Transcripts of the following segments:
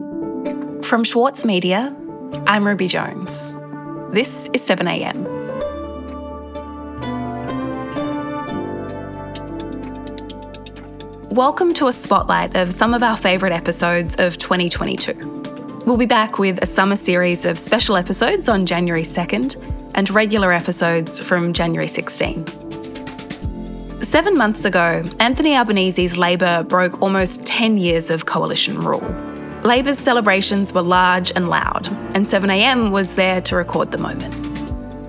From Schwartz Media, I'm Ruby Jones. This is 7am. Welcome to a spotlight of some of our favourite episodes of 2022. We'll be back with a summer series of special episodes on January 2nd and regular episodes from January 16. Seven months ago, Anthony Albanese's Labor broke almost 10 years of coalition rule. Labor's celebrations were large and loud, and 7am was there to record the moment.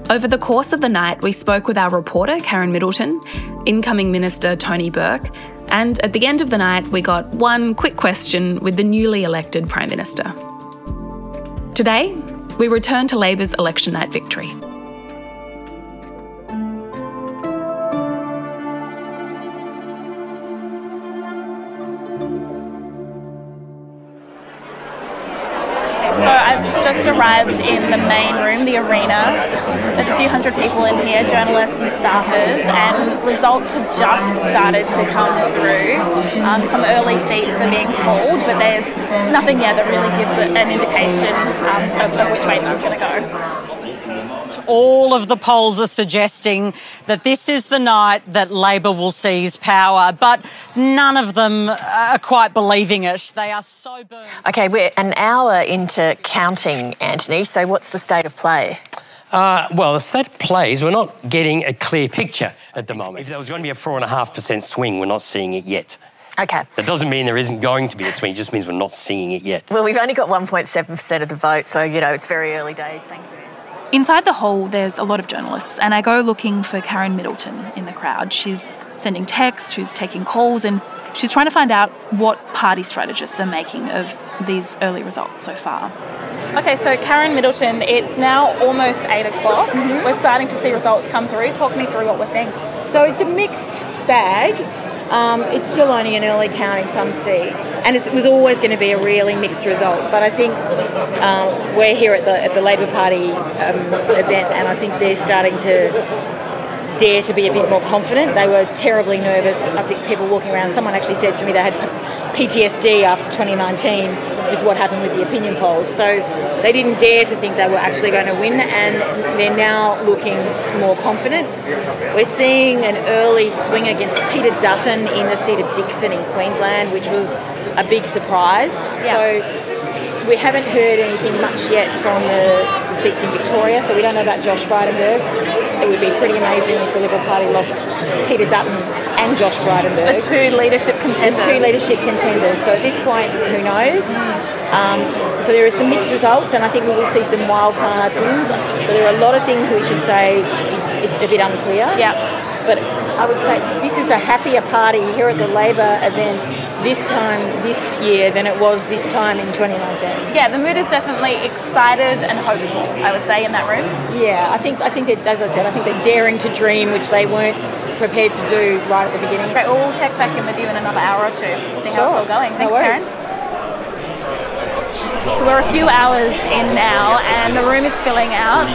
Over the course of the night, we spoke with our reporter, Karen Middleton, incoming Minister Tony Burke, and at the end of the night, we got one quick question with the newly elected Prime Minister. Today, we return to Labor's election night victory. Arrived in the main room, the arena. There's a few hundred people in here, journalists and staffers, and results have just started to come through. Um, some early seats are being called, but there's nothing yet that really gives an indication um, of, of which way this is going to go. All of the polls are suggesting that this is the night that Labor will seize power, but none of them are quite believing it. They are so burned. Okay, we're an hour into counting, Anthony. So, what's the state of play? Uh, well, the state of play is we're not getting a clear picture at the moment. If there was going to be a 4.5% swing, we're not seeing it yet. Okay. That doesn't mean there isn't going to be a swing, it just means we're not seeing it yet. Well, we've only got 1.7% of the vote, so, you know, it's very early days. Thank you, Anthony. Inside the hall, there's a lot of journalists, and I go looking for Karen Middleton in the crowd. She's sending texts, she's taking calls, and she's trying to find out what party strategists are making of these early results so far. Okay, so Karen Middleton, it's now almost eight o'clock. Mm-hmm. We're starting to see results come through. Talk me through what we're seeing. So it's a mixed bag. Um, it's still only an early count in some seats, and it was always going to be a really mixed result. But I think um, we're here at the at the Labor Party um, event, and I think they're starting to dare to be a bit more confident. They were terribly nervous. I think people walking around. Someone actually said to me they had PTSD after 2019 with what happened with the opinion polls. So they didn't dare to think they were actually going to win, and they're now looking more confident. We're seeing an early swing against Peter Dutton in the seat of Dickson in Queensland, which was a big surprise. So we haven't heard anything much yet from the seats in Victoria, so we don't know about Josh Frydenberg. It would be pretty amazing if the Liberal Party lost Peter Dutton and Josh Frydenberg. The two leadership contenders. Two leadership contenders. So at this point, who knows? Um, so there are some mixed results, and I think we will see some wild card things. So there are a lot of things we should say it's, it's a bit unclear. Yeah. But I would say this is a happier party here at the Labor event this time this year than it was this time in 2019. Yeah, the mood is definitely excited and hopeful, I would say, in that room. Yeah, I think I think that, as I said, I think they're daring to dream, which they weren't prepared to do right at the beginning. Great, well, we'll check back in with you in another hour or two, see how it's all going. Thanks, worries. Karen. So we're a few hours in now, and the room is filling out.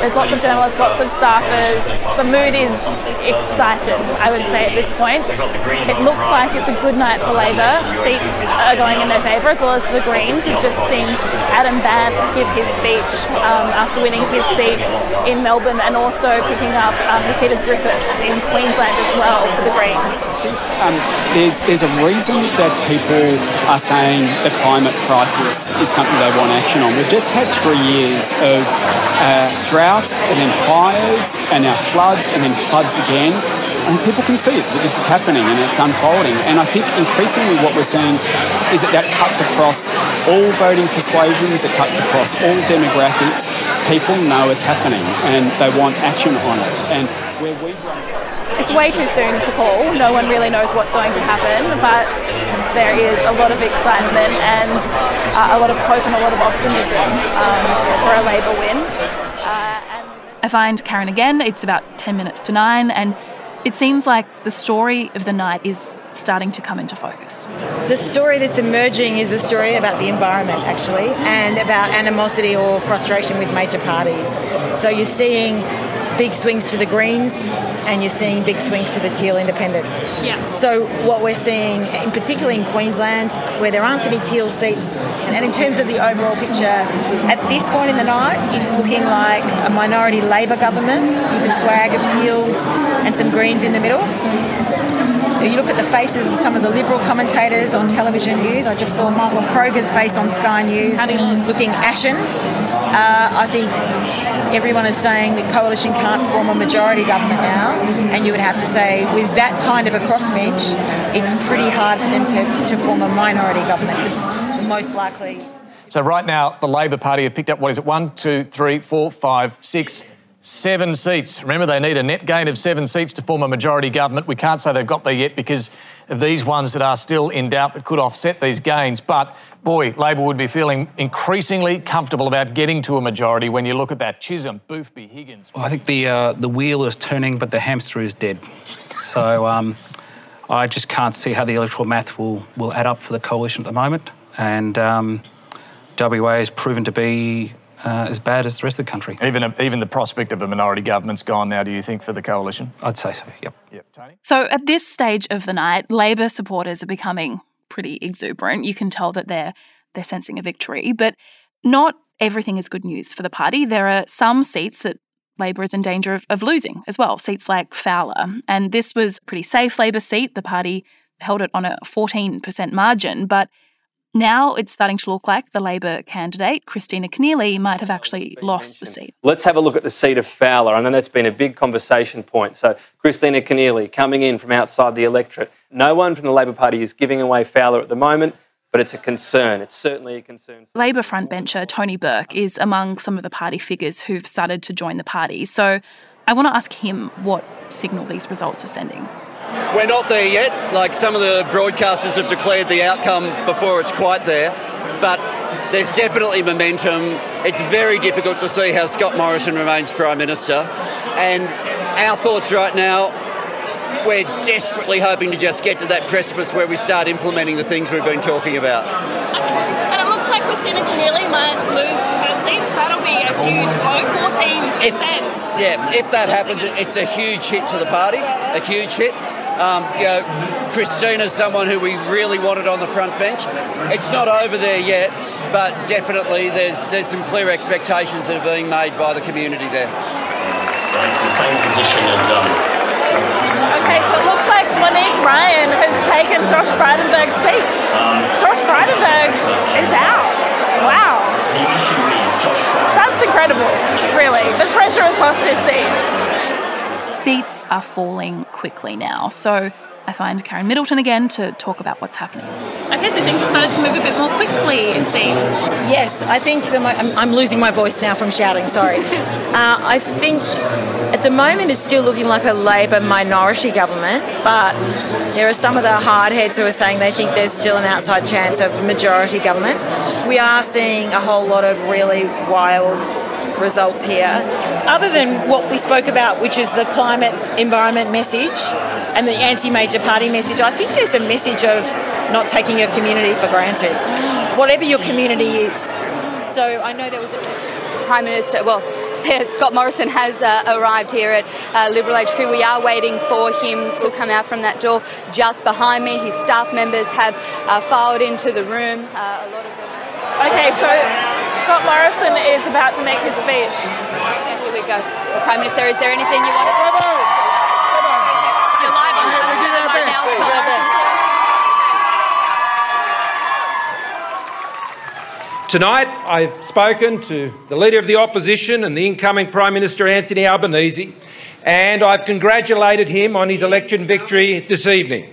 There's lots of journalists, lots of staffers. The mood is excited, I would say, at this point. It looks like it's a good night for Labor. Seats are going in their favour, as well as the Greens. We've just seen Adam Bandt give his speech um, after winning his seat in Melbourne, and also picking up um, the seat of Griffiths in Queensland as well for the Greens. Um, there's there's a reason that people are saying the climate crisis is something they want action on. We've just had three years of uh, droughts and then fires and now floods and then floods again. And people can see it, that this is happening and it's unfolding. And I think increasingly what we're seeing is that that cuts across all voting persuasions, it cuts across all demographics. People know it's happening and they want action on it. And where we It's way too soon to call. No one really knows what's going to happen, but there is a lot of excitement and uh, a lot of hope and a lot of optimism um, for a Labor win. Uh, I find Karen again, it's about 10 minutes to 9, and it seems like the story of the night is starting to come into focus. The story that's emerging is a story about the environment, actually, and about animosity or frustration with major parties. So you're seeing big swings to the Greens and you're seeing big swings to the Teal Independents. Yeah. So what we're seeing, in particularly in Queensland, where there aren't any Teal seats And in terms of the overall picture, at this point in the night, it's looking like a minority Labor government with the swag of teals and some greens in the middle. You look at the faces of some of the Liberal commentators on television news. I just saw Michael Kroger's face on Sky News looking ashen. Uh, I think everyone is saying the coalition can't form a majority government now, and you would have to say, with that kind of a crossbench, it's pretty hard for them to, to form a minority government. Most likely. So right now, the Labor Party have picked up what is it? One, two, three, four, five, six, seven seats. Remember, they need a net gain of seven seats to form a majority government. We can't say they've got there yet because of these ones that are still in doubt that could offset these gains. But boy, Labor would be feeling increasingly comfortable about getting to a majority when you look at that Chisholm, Boothby, Higgins. Well, I think the uh, the wheel is turning, but the hamster is dead. So um, I just can't see how the electoral math will will add up for the coalition at the moment. And um, WA has proven to be uh, as bad as the rest of the country. Even even the prospect of a minority government's gone now. Do you think for the coalition? I'd say so. Yep. Yep. Tony. So at this stage of the night, Labor supporters are becoming pretty exuberant. You can tell that they're they're sensing a victory, but not everything is good news for the party. There are some seats that Labor is in danger of, of losing as well, seats like Fowler. And this was a pretty safe Labor seat. The party held it on a 14% margin, but now it's starting to look like the Labor candidate, Kristina Keneally, might have actually lost the seat. Let's have a look at the seat of Fowler. I know that's been a big conversation point. So, Kristina Keneally coming in from outside the electorate. No one from the Labor Party is giving away Fowler at the moment, but it's a concern. It's certainly a concern. Labor frontbencher Tony Burke is among some of the party figures who've started to join the party. So, I want to ask him what signal these results are sending. We're not there yet. Like some of the broadcasters have declared the outcome before it's quite there. But there's definitely momentum. It's very difficult to see how Scott Morrison remains Prime Minister. And our thoughts right now, we're desperately hoping to just get to that precipice where we start implementing the things we've been talking about. And it looks like Kristina Keneally might lose her seat. That'll be a huge blow, 14%. If, yeah, if that happens, it's a huge hit to the party, a huge hit. Um, you know, Kristina's someone who we really wanted on the front bench. It's not over there yet, but definitely there's there's some clear expectations that are being made by the community there. It's the same position as. Um, Okay, so it looks like Monique Ryan has taken Josh Frydenberg's seat. Josh Frydenberg is out. Wow. the issue is Josh Frydenberg. That's incredible, really. The treasurer has lost his seat. Seats are falling quickly now. So, I find Karen Middleton again to talk about what's happening. Okay, so things have started to move a bit more quickly, it seems. Yes, I think the mo- I'm, I'm losing my voice now from shouting. Sorry. uh, I think at the moment it's still looking like a Labor minority government, but there are some of the hardheads who are saying they think there's still an outside chance of majority government. We are seeing a whole lot of really wild results here. Other than what we spoke about, which is the climate environment message and the anti-major party message, I think there's a message of not taking your community for granted, whatever your community is. So I know there was a Prime Minister, well, Scott Morrison has uh, arrived here at uh, Liberal HQ. We are waiting for him to come out from that door just behind me. His staff members have uh, filed into the room. Uh, a lot of them. Okay, so Scott Morrison is about to make his speech. Okay, here we go. Prime Minister, is there anything you want to? You're live on television right now, Scott Morrison. Tonight, I've spoken to the Leader of the Opposition and the incoming Prime Minister Anthony Albanese, and I've congratulated him on his election victory this evening.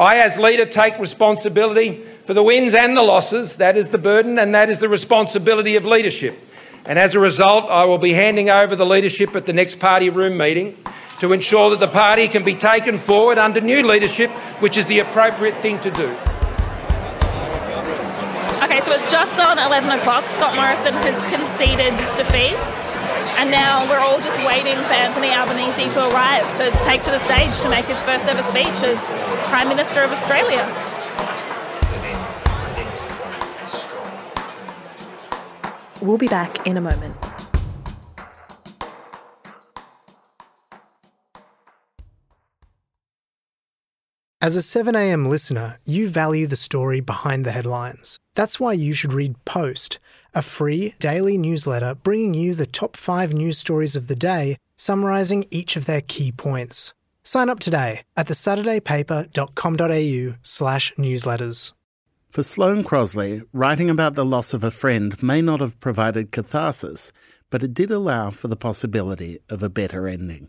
I, as leader, take responsibility for the wins and the losses. That is the burden and that is the responsibility of leadership. And as a result, I will be handing over the leadership at the next party room meeting to ensure that the party can be taken forward under new leadership, which is the appropriate thing to do. Okay, so it's just gone 11 o'clock. Scott Morrison has conceded defeat. And now we're all just waiting for Anthony Albanese to arrive to take to the stage to make his first ever speech as Prime Minister of Australia. We'll be back in a moment. As a 7am listener, you value the story behind the headlines. That's why you should read Post, a free daily newsletter bringing you the top five news stories of the day, summarising each of their key points. Sign up today at thesaturdaypaper.com.au slash newsletters. For Sloane Crosley, writing about the loss of a friend may not have provided catharsis, but it did allow for the possibility of a better ending.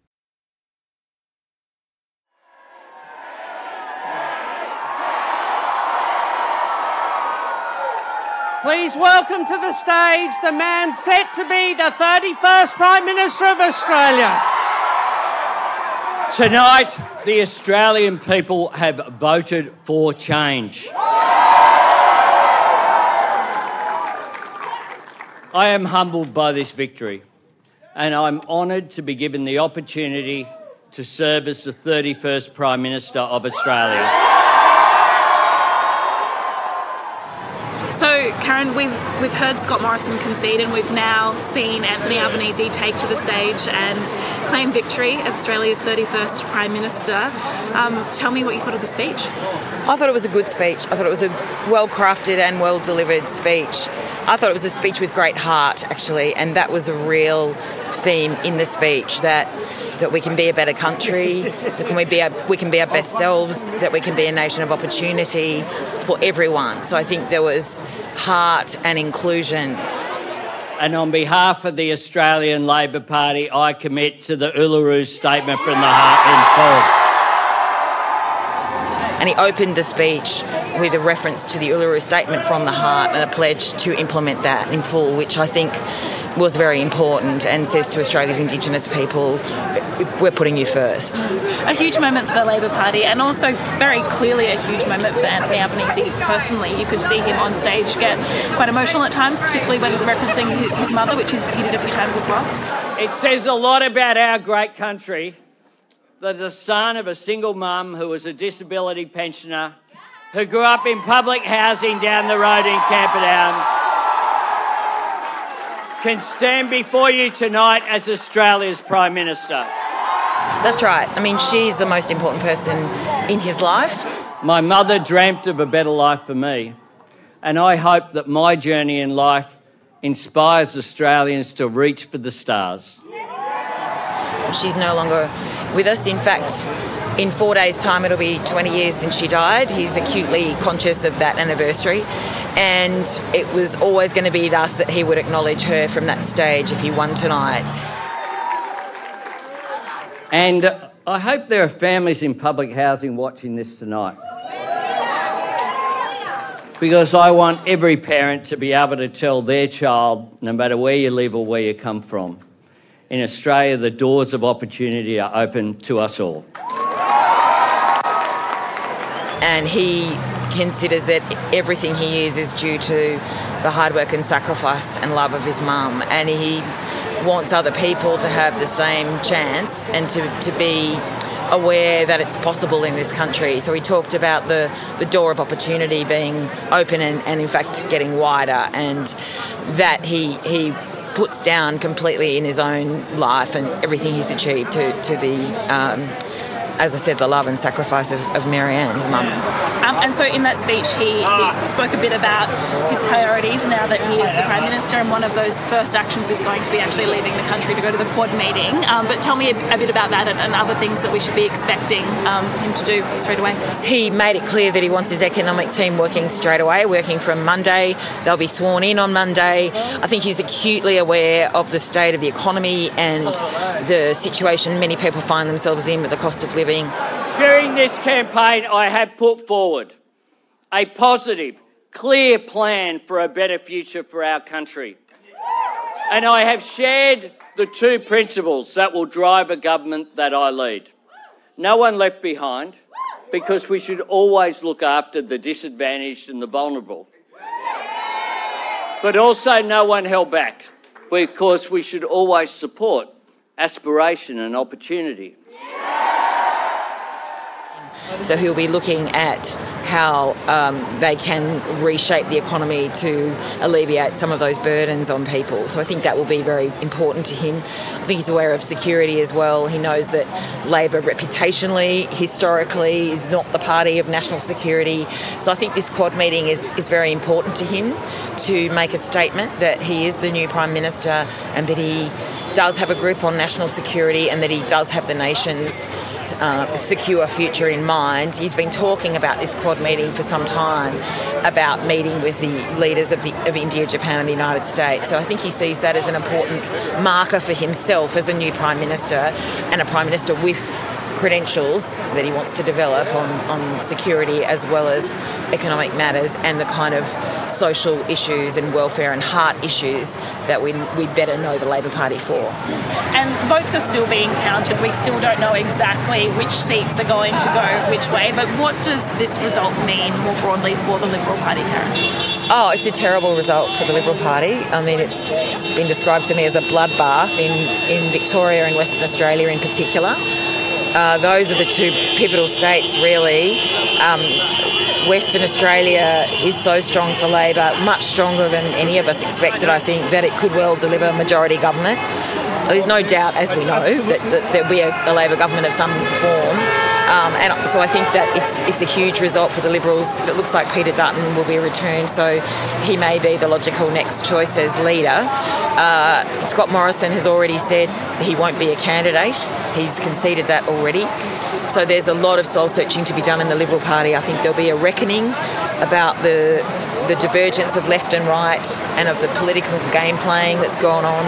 Please welcome to the stage the man set to be the 31st Prime Minister of Australia. Tonight, the Australian people have voted for change. I am humbled by this victory, and I'm honoured to be given the opportunity to serve as the 31st Prime Minister of Australia. Karen, we've we've heard Scott Morrison concede, and we've now seen Anthony Albanese take to the stage and claim victory as Australia's 31st Prime Minister. Um, tell me what you thought of the speech. I thought it was a good speech. I thought it was a well crafted and well delivered speech. I thought it was a speech with great heart, actually, and that was a real theme in the speech that that we can be a better country, that can we be our, we can be our best selves, that we can be a nation of opportunity for everyone. So I think there was heart and inclusion. And on behalf of the Australian Labor Party, I commit to the Uluru Statement from the Heart in full. And he opened the speech with a reference to the Uluru Statement from the Heart and a pledge to implement that in full, which I think was very important and says to Australia's Indigenous people, we're putting you first. A huge moment for the Labor Party, and also very clearly a huge moment for Anthony Albanese personally. You could see him on stage get quite emotional at times, particularly when referencing his mother, which he did a few times as well. It says a lot about our great country that the son of a single mum who was a disability pensioner who grew up in public housing down the road in Camperdown can stand before you tonight as Australia's Prime Minister. That's right. I mean, she's the most important person in his life. My mother dreamt of a better life for me, and I hope that my journey in life inspires Australians to reach for the stars. She's no longer with us. In fact, in four days' time, it'll be 20 years since she died. He's acutely conscious of that anniversary and it was always going to be thus that he would acknowledge her from that stage if he won tonight. And uh, I hope there are families in public housing watching this tonight. Because I want every parent to be able to tell their child, no matter where you live or where you come from, in Australia, the doors of opportunity are open to us all. And he considers that everything he is is due to the hard work and sacrifice and love of his mum. And he wants other people to have the same chance and to, to be aware that it's possible in this country. So he talked about the, the door of opportunity being open and, and in fact getting wider and that he he puts down completely in his own life and everything he's achieved to, to the um, as I said, the love and sacrifice of, of Marianne, his mum. Um, and so in that speech, he, he, spoke a bit about his priorities now that he is the Prime Minister, and one of those first actions is going to be actually leaving the country to go to the Quad meeting. Um, but tell me a, a, bit about that and, and, other things that we should be expecting um, him to do straight away. He made it clear that he wants his economic team working straight away, working from Monday. They'll be sworn in on Monday. I think he's acutely aware of the state of the economy and the situation many people find themselves in with the cost of living During this campaign, I have put forward a positive, clear plan for a better future for our country. And I have shared the two principles that will drive a government that I lead. No one left behind, because we should always look after the disadvantaged and the vulnerable. But also, no one held back, because we should always support aspiration and opportunity. So he'll be looking at how um, they can reshape the economy to alleviate some of those burdens on people. So I think that will be very important to him. I think he's aware of security as well. He knows that Labor reputationally, historically, is not the party of national security. So I think this Quad meeting is, is very important to him to make a statement that he is the new Prime Minister and that he does have a grip on national security and that he does have the nation's uh, secure future in mind. He's been talking about this Quad meeting for some time, about meeting with the leaders of, the, of India, Japan, and the United States. So I think he sees that as an important marker for himself as a new Prime Minister and a Prime Minister with credentials that he wants to develop on, on security as well as economic matters and the kind of social issues and welfare and heart issues that we, we better know the Labor Party for. And votes are still being counted. We still don't know exactly which seats are going to go which way, but what does this result mean more broadly for the Liberal Party, Karen? Oh, it's a terrible result for the Liberal Party. I mean, it's, it's been described to me as a bloodbath in, in Victoria and Western Australia in particular. Uh, those are the two pivotal states, really. Um, Western Australia is so strong for Labor, much stronger than any of us expected, I think, that it could well deliver majority government. There's no doubt, as we know, that, that there'll be a, a Labor government of some form. Um, and so I think that it's, it's a huge result for the Liberals. It looks like Peter Dutton will be returned, so he may be the logical next choice as leader. Uh, Scott Morrison has already said he won't be a candidate. He's conceded that already. So there's a lot of soul searching to be done in the Liberal Party. I think there'll be a reckoning about the the divergence of left and right and of the political game playing that's gone on,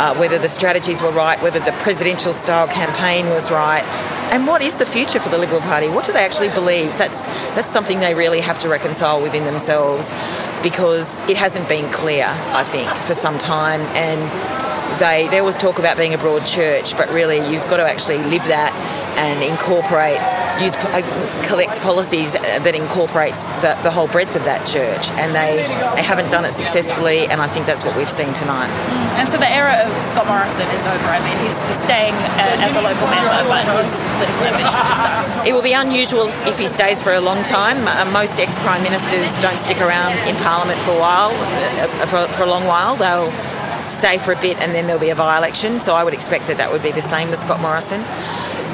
uh, whether the strategies were right, whether the presidential style campaign was right, and what is the future for the Liberal Party? What do they actually believe? That's that's something they really have to reconcile within themselves, because it hasn't been clear, I think, for some time, and they they always talk about being a broad church, but really you've got to actually live that and incorporate use uh, collect policies that incorporates the, the whole breadth of that church and they they haven't done it successfully and I think that's what we've seen tonight And so the era of Scott Morrison is over. I mean, he's, he's staying uh, as a local member, but his political ambition is done. It will be unusual if he stays for a long time. Uh, most ex prime ministers don't stick around in Parliament for a while, uh, for, for a long while. They'll stay for a bit and then there'll be a by election. So I would expect that that would be the same with Scott Morrison.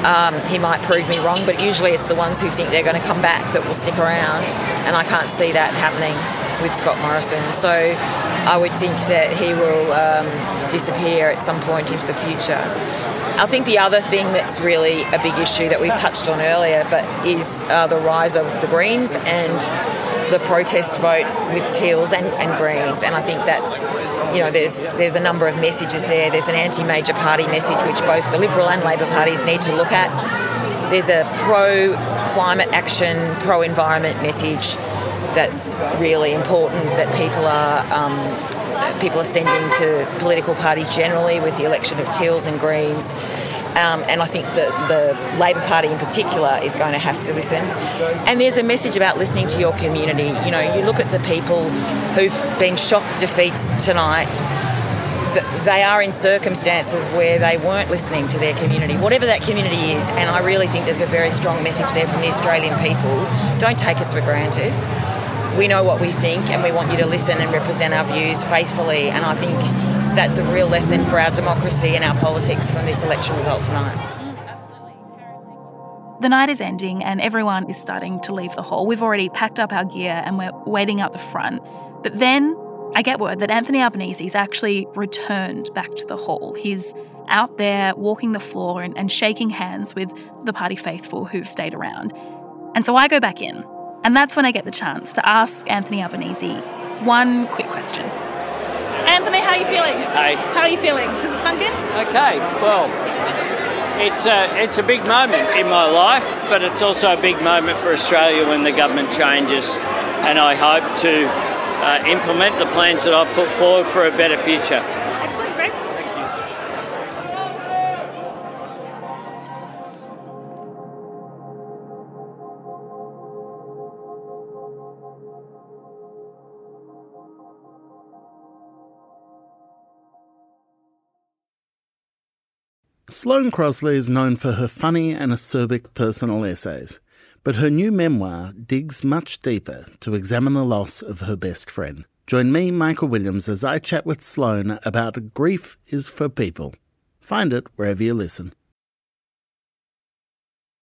Um, he might prove me wrong, but usually it's the ones who think they're going to come back that will stick around, and I can't see that happening with Scott Morrison. So I would think that he will um, disappear at some point into the future. I think the other thing that's really a big issue that we've touched on earlier, but is uh, the rise of the Greens and the protest vote with Teals and, and Greens, and I think that's you know there's there's a number of messages there. There's an anti-major party message which both the Liberal and Labor parties need to look at. There's a pro climate action, pro environment message that's really important that people are. Um, People are sending to political parties generally with the election of Teals and Greens. Um, and I think that the Labor Party in particular is going to have to listen. And there's a message about listening to your community. You know, you look at the people who've been shocked defeats tonight. They are in circumstances where they weren't listening to their community, whatever that community is. And I really think there's a very strong message there from the Australian people. Don't take us for granted. We know what we think, and we want you to listen and represent our views faithfully. And I think that's a real lesson for our democracy and our politics from this election result tonight. Absolutely. The night is ending and everyone is starting to leave the hall. We've already packed up our gear and we're waiting out the front. But then I get word that Anthony Albanese's actually returned back to the hall. He's out there walking the floor and, and shaking hands with the party faithful who've stayed around. And so I go back in, and that's when I get the chance to ask Anthony Albanese one quick question. Anthony, how are you feeling? Hey. How are you feeling? Has it sunk in? Okay, well, it's a, it's a big moment in my life, but it's also a big moment for Australia when the government changes. And I hope to uh, implement the plans that I've put forward for a better future. Sloane Crosley is known for her funny and acerbic personal essays, but her new memoir digs much deeper to examine the loss of her best friend. Join me, Michael Williams, as I chat with Sloane about Grief is for People. Find it wherever you listen.